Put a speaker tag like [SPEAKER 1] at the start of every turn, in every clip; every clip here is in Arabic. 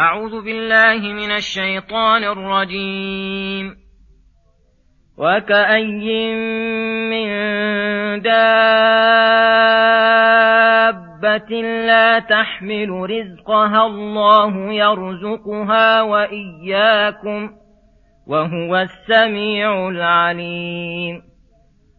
[SPEAKER 1] أعوذ بالله من الشيطان الرجيم. وكأي من دابة لا تحمل رزقها الله يرزقها وإياكم وهو السميع العليم.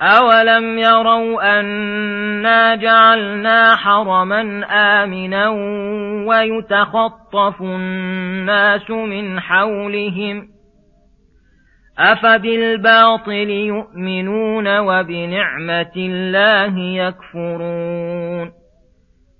[SPEAKER 1] أولم يروا أنا جعلنا حرما آمنا ويتخطف الناس من حولهم أفبالباطل يؤمنون وبنعمة الله يكفرون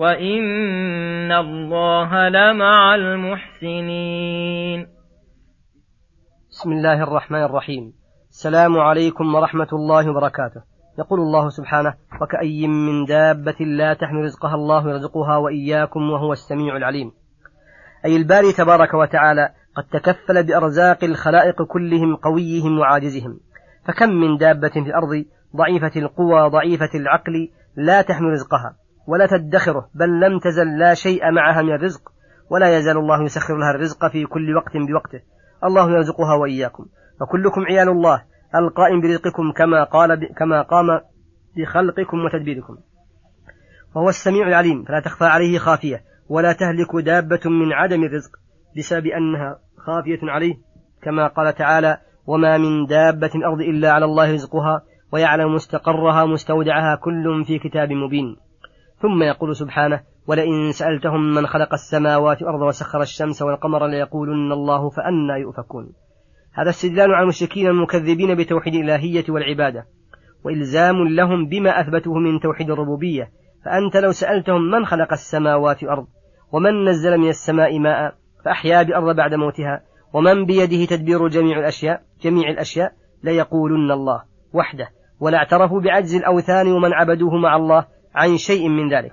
[SPEAKER 1] وإن الله لمع المحسنين.
[SPEAKER 2] بسم الله الرحمن الرحيم. السلام عليكم ورحمة الله وبركاته. يقول الله سبحانه وكأي من دابة لا تحمل رزقها الله يرزقها وإياكم وهو السميع العليم. أي الباري تبارك وتعالى قد تكفل بأرزاق الخلائق كلهم قويهم وعاجزهم. فكم من دابة في الأرض ضعيفة القوى ضعيفة العقل لا تحمل رزقها. ولا تدخره بل لم تزل لا شيء معها من الرزق ولا يزال الله يسخر لها الرزق في كل وقت بوقته. الله يرزقها وإياكم. فكلكم عيال الله القائم برزقكم كما قال. كما قام بخلقكم وتدبيركم. وهو السميع العليم فلا تخفى عليه خافية ولا تهلك دابة من عدم الرزق بسبب أنها خافية عليه كما قال تعالى وما من دابة الأرض إلا على الله رزقها ويعلم مستقرها مستودعها كل في كتاب مبين. ثم يقول سبحانه ولئن سألتهم من خلق السماوات والأرض وسخر الشمس والقمر ليقولن الله فأنا يؤفكون. هذا استدلال على المشركين المكذبين بتوحيد الإلهية والعبادة وإلزام لهم بما أثبته من توحيد الربوبية. فأنت لو سألتهم من خلق السماوات والأرض ومن نزل من السماء ماء فأحيا بأرض بعد موتها ومن بيده تدبير جميع الأشياء جميع الأشياء ليقولن الله وحده. ولا اعترفوا بعجز الأوثان ومن عبدوه مع الله عن شيء من ذلك.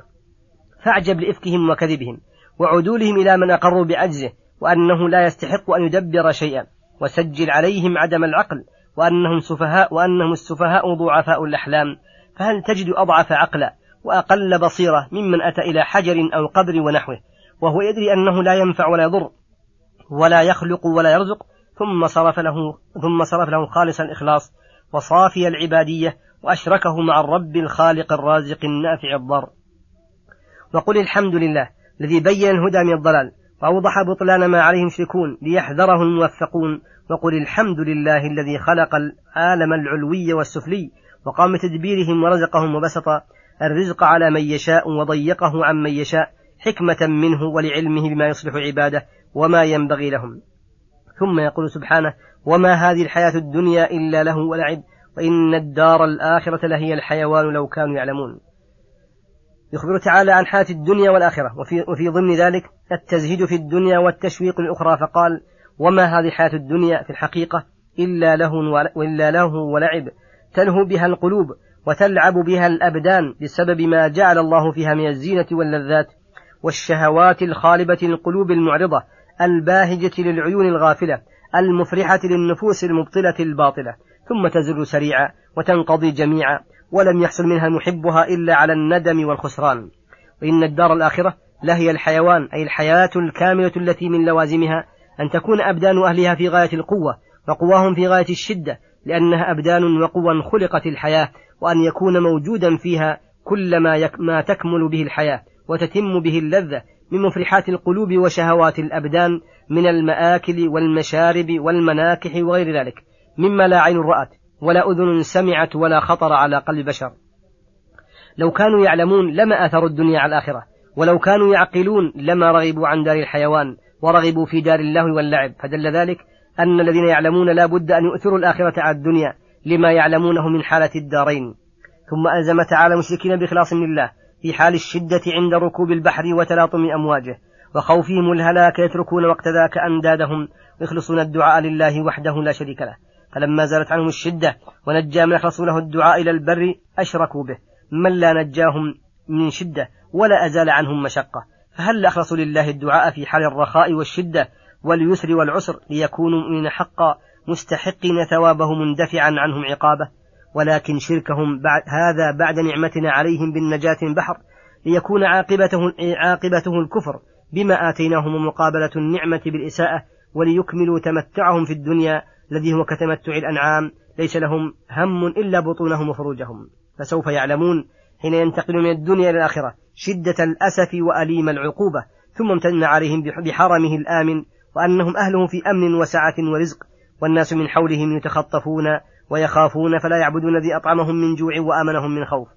[SPEAKER 2] فاعجب لإفكهم وكذبهم وعدولهم إلى من أقروا بعجزه وأنه لا يستحق أن يدبر شيئا وسجل عليهم عدم العقل وأنهم سفهاء وأنهم السفهاء ضعفاء الأحلام. فهل تجد أضعف عقلا وأقل بصيرة ممن أتى إلى حجر أو قبر ونحوه وهو يدري أنه لا ينفع ولا يضر ولا يخلق ولا يرزق ثم صرف له ثم صرف له خالص الإخلاص وصافي العبادية وأشركه مع الرب الخالق الرازق النافع الضار. وقل الحمد لله الذي بين الهدى من الضلال وأوضح بطلان ما عليه المشركون ليحذره الموفقون. وقل الحمد لله الذي خلق العالم العلوي والسفلي وقام بتدبيرهم ورزقهم وبسط الرزق على من يشاء وضيقه عن من يشاء حكمة منه ولعلمه بما يصلح عباده وما ينبغي لهم. ثم يقول سبحانه وما هذه الحياة الدنيا إلا له ولعب. وإن الدار الآخرة لهي الحيوان لو كانوا يعلمون. يخبر تعالى عن حياة الدنيا والآخرة وفي, وفي ضمن ذلك التزهيد في الدنيا والتشويق الأخرى فقال وما هذه حياة الدنيا في الحقيقة إلا له وإلا له ولعب. تلهو بها القلوب وتلعب بها الأبدان بسبب ما جعل الله فيها من الزينة واللذات والشهوات الخالبة للقلوب المعرضة الباهجة للعيون الغافلة المفرحة للنفوس المبطلة الباطلة. ثم تزر سريعا وتنقضي جميعا ولم يحصل منها محبها إلا على الندم والخسران. وإن الدار الآخرة لهي الحيوان أي الحياة الكاملة التي من لوازمها أن تكون أبدان أهلها في غاية القوة وقواهم في غاية الشدة لأنها أبدان وقوى خلقت الحياة وأن يكون موجودا فيها كل ما, يك ما تكمل به الحياة وتتم به اللذة من مفرحات القلوب وشهوات الأبدان من المآكل والمشارب والمناكح وغير ذلك. مما لا عين رأت ولا أذن سمعت ولا خطر على قلب بشر. لو كانوا يعلمون لما آثروا الدنيا على الآخرة ولو كانوا يعقلون لما رغبوا عن دار الحيوان ورغبوا في دار اللهو واللعب. فدل ذلك أن الذين يعلمون لا بد أن يؤثروا الآخرة على الدنيا لما يعلمونه من حالة الدارين. ثم ألزم تعالى المشركين بإخلاص لله في حال الشدة عند ركوب البحر وتلاطم أمواجه وخوفهم الهلاك يتركون وقت ذاك أندادهم ويخلصون الدعاء لله وحده لا شريك له. فلما زالت عنهم الشدة ونجى من أخلصوا له الدعاء إلى البر أشركوا به. من لا نجاهم من شدة ولا أزال عنهم مشقة. فهل أخلصوا لله الدعاء في حال الرخاء والشدة واليسر والعسر ليكونوا من حقا مستحقين ثوابه مندفعا عنهم عقابه؟ ولكن شركهم بعد هذا بعد نعمتنا عليهم بالنجاة البحر ليكون عاقبته عاقبته الكفر بما آتيناهم مقابلة النعمة بالإساءة وليكملوا تمتعهم في الدنيا الذي هو كتمتع الأنعام ليس لهم هم إلا بطونهم وفروجهم. فسوف يعلمون حين ينتقلون من الدنيا إلى الآخرة شدة الأسف وأليم العقوبة ثم امتن عليهم بحرمه الآمن وأنهم أهله في أمن وسعة ورزق والناس من حولهم يتخطفون ويخافون فلا يعبدون الذي أطعمهم من جوع وآمنهم من خوف.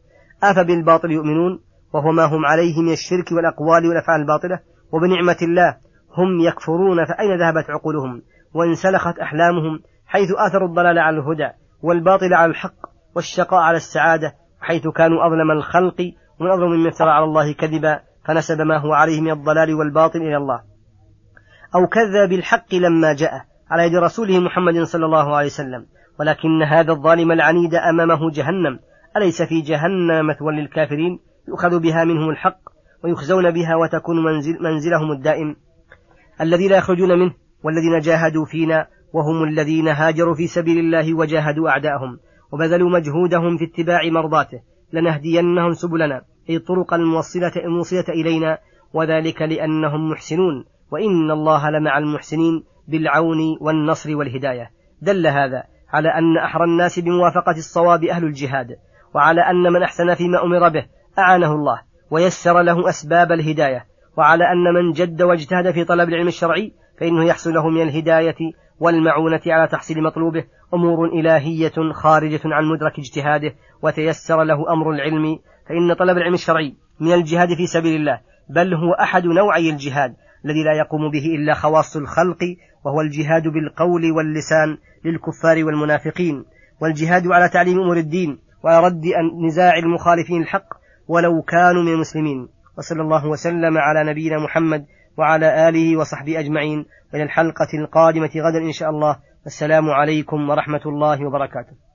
[SPEAKER 2] أفبالباطل يؤمنون وهو ما هم عليه من الشرك والأقوال والأفعال الباطلة وبنعمة الله هم يكفرون فأين ذهبت عقولهم؟ وانسلخت أحلامهم حيث آثروا الضلال على الهدى والباطل على الحق والشقاء على السعادة حيث كانوا أظلم الخلق ومن أظلم ممن افترى على الله كذبا فنسب ما هو عليه من الضلال والباطل إلى الله. أو كذب بالحق لما جاء على يد رسوله محمد صلى الله عليه وسلم ولكن هذا الظالم العنيد أمامه جهنم. أليس في جهنم مثوى للكافرين؟ يؤخذ بها منهم الحق ويخزون بها وتكون منزل منزلهم الدائم. الذي لا يخرجون منه والذين جاهدوا فينا وهم الذين هاجروا في سبيل الله وجاهدوا أعداءهم وبذلوا مجهودهم في اتباع مرضاته لنهدينهم سبلنا أي طرق الموصلة, الموصلة إلينا وذلك لأنهم محسنون وإن الله لمع المحسنين بالعون والنصر والهداية. دل هذا على أن أحرى الناس بموافقة الصواب أهل الجهاد وعلى أن من أحسن فيما أمر به أعانه الله ويسر له أسباب الهداية وعلى أن من جد واجتهد في طلب العلم الشرعي فإنه يحصل له من الهداية والمعونة على تحصيل مطلوبه أمور إلهية خارجة عن مدرك اجتهاده وتيسر له أمر العلم فإن طلب العلم الشرعي من الجهاد في سبيل الله بل هو أحد نوعي الجهاد الذي لا يقوم به إلا خواص الخلق وهو الجهاد بالقول واللسان للكفار والمنافقين والجهاد على تعليم أمور الدين وعلى رد نزاع المخالفين الحق ولو كانوا من المسلمين. وصلى الله وسلم على نبينا محمد وعلى آله وصحبه أجمعين. إلى الحلقة القادمة غدا إن شاء الله. السلام عليكم ورحمة الله وبركاته.